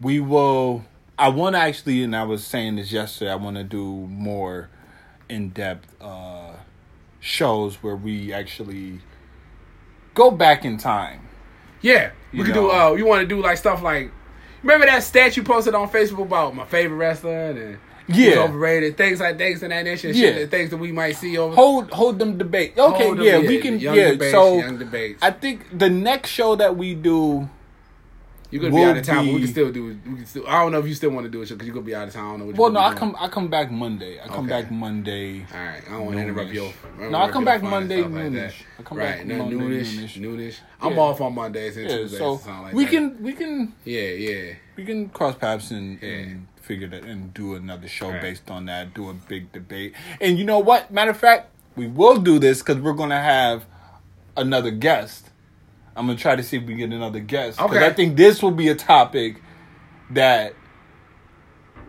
We will. I want to actually, and I was saying this yesterday. I want to do more in depth uh, shows where we actually go back in time. Yeah, we could do. Uh, you want to do like stuff like. Remember that stat you posted on Facebook about my favorite wrestler and Yeah. overrated things like things and that nature, Yeah. shit, things that we might see over. Hold hold them debate. Okay, Hold them, yeah, yeah, we can. yeah, debates, so. I think the next show that we do, You're gonna be will out of town, but we can still do. it. We can still. I don't know if you still want to do it because you're gonna be out of town. I don't know. What well, you're no, gonna I come doing. I come back Monday. I come Okay. back Monday. All right, I don't want to interrupt Noonish. your. No, I come back your Monday stuff like noonish. I come right, back no, Monday noonish, noonish. noonish. I'm Yeah. off on Mondays and Yeah, Tuesdays. so like we that. can we can Yeah, yeah. we can cross paths and, Yeah. and figure that and do another show Right. based on that. Do a big debate, and you know what? Matter of fact, we will do this because we're gonna have another guest. I'm gonna try to see if we get another guest. Okay. I think this will be a topic that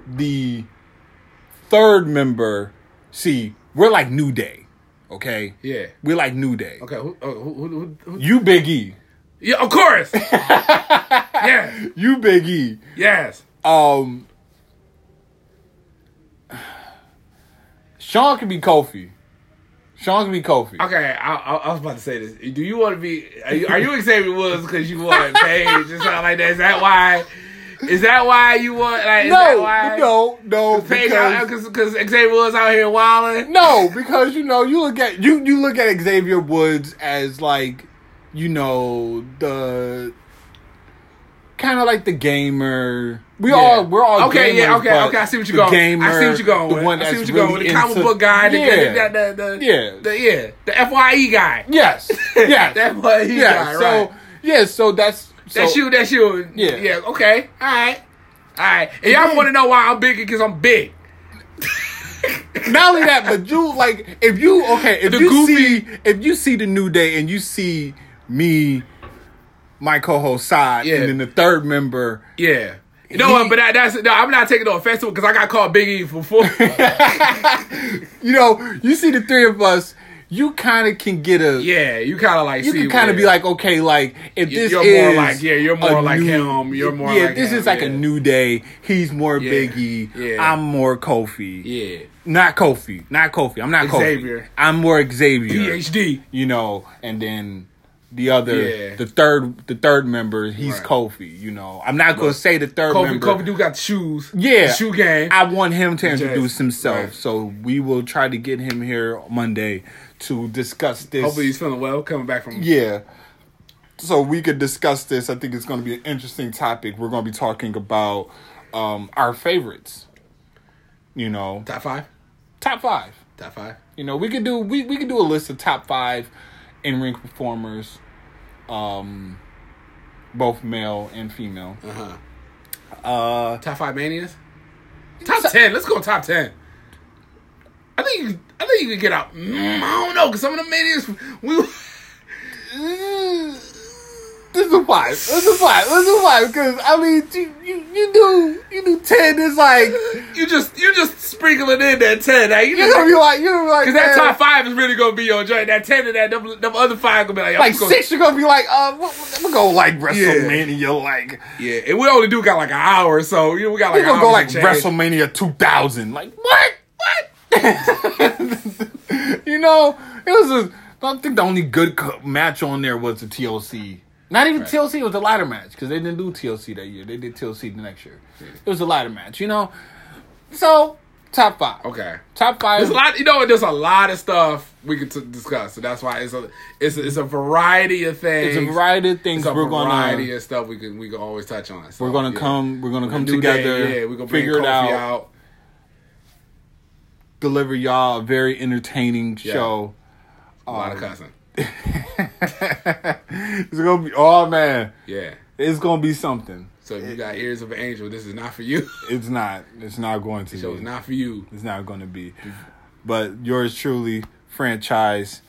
the third member. See, we're like New Day, okay? Yeah. We're like New Day. Okay. Who, uh, who, who, who, who? You Big E. Yeah, of course. yes. You Big E. Yes. Um, Sean could be Kofi. Sean could be Kofi. Okay, I, I, I was about to say this. Do you want to be? Are you, are you Xavier Woods because you want Paige or something like that? Is that why? Is that why you want? Like, No, why? no, no, Paige because, because Xavier Woods out here wilding. no, because you know you look at you you look at Xavier Woods as like you know the kind of like the gamer. We Yeah. all we're all okay. gamers, yeah. Okay. Okay. I see what you're going. Gamer, I see what you're going the one I see what you're going with. really The comic into- book guy. The, yeah, the, the, the, Yeah. The, yeah. The Fye guy. yes, yes, the Fye yeah. guy. so right. yeah, so that's so, That's you. That's you. Yeah. Yeah. Okay. All right. All right. And y'all want to know why I'm big? Because I'm big. Not only that, but you like if you okay if The you goofy- see if you see the new day and you see me, my co-host side, Yeah. and then the third member. Yeah. You know what? But that, that's no. I'm not taking no offense to it because I got called Big E before. You know, you see the three of us. You kind of can get a. yeah. You kind of like. You can kind of be like, okay, like if You- this you're is more like- yeah, you're more like him, you're more yeah. like this him, is like a new day. He's more Yeah, Biggie. yeah. I'm more Kofi. Yeah. Not Kofi. Not Kofi. I'm not Xavier. Kofi. I'm more Xavier. PhD. you know, and then the other, Yeah. the third, the third member, he's Right. Kofi. You know, I'm not gonna say the third Kofi. member. Kofi do got the shoes. Yeah, The shoe game. I want him to introduce himself, Right. so we will try to get him here Monday to discuss this. Hopefully he's feeling well coming back from. Yeah. So we could discuss this. I think it's going to be an interesting topic. We're going to be talking about um, our favorites. You know, Top five. top five. Top five. You know, we could do we, we could do a list of top five in ring performers, um, both male and female. Uh huh. Uh, Top five manias. Top ten. Let's go top ten. I think you, I think you can get out. Mm, I don't know because some of the manias we. This is a five. This is a five. This is a five. Because I mean, you you you do you do ten. It's like You just you just sprinkling in that ten. Now you you're just gonna be like you're gonna be like because that top five is really gonna be your joint. That ten and that them, them other five gonna be like, like gonna- six. You're gonna be like uh, we're gonna like WrestleMania. Like Yeah, and we only do got like an hour, so you know we got like we're gonna go like. WrestleMania 2000. Like what? What? you know, it was a. I think the only good match on there was the TLC. Not even Right. TLC. It was a ladder match because they didn't do TLC that year. They did TLC the next year. It was a ladder match. You know, so top five. Okay. Top five. There's a lot, you know. There's a lot of stuff we could t- discuss, so that's why it's a it's a, it's a variety of things. It's a variety of things It's a we're variety gonna of stuff we can we can always touch on. So, we're gonna yeah. come we're gonna come Do that, together. yeah, we're gonna figure it out, out. Deliver y'all a very entertaining Yeah. show. A lot Um, of cussing. it's gonna be oh man, Yeah. it's gonna be something. So if you got ears of an angel, this is not for you. It's not. It's not going to be. it's not for you. It's not going to be. But yours truly, franchise.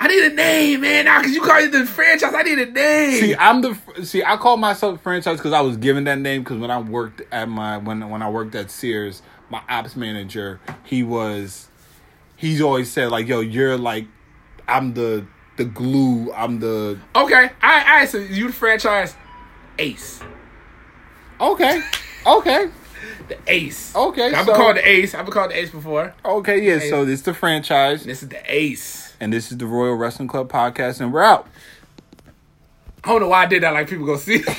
I need a name, man. Now, cause you call it the franchise, I need a name. See, I'm the see. I call myself franchise because I was given that name because when I worked at my when when I worked at Sears, my ops manager, he was, he's always said like, "Yo, you're like, I'm the the glue. I'm the okay, I I so you the franchise ace, okay, okay, the ace. Okay, I've been so- called the ace. I've been called the ace before. okay. Yeah. So this is the franchise, This is the ace. and this is the Royal Wrestling Club podcast, and we're out. I don't know why I did that. Like people go see.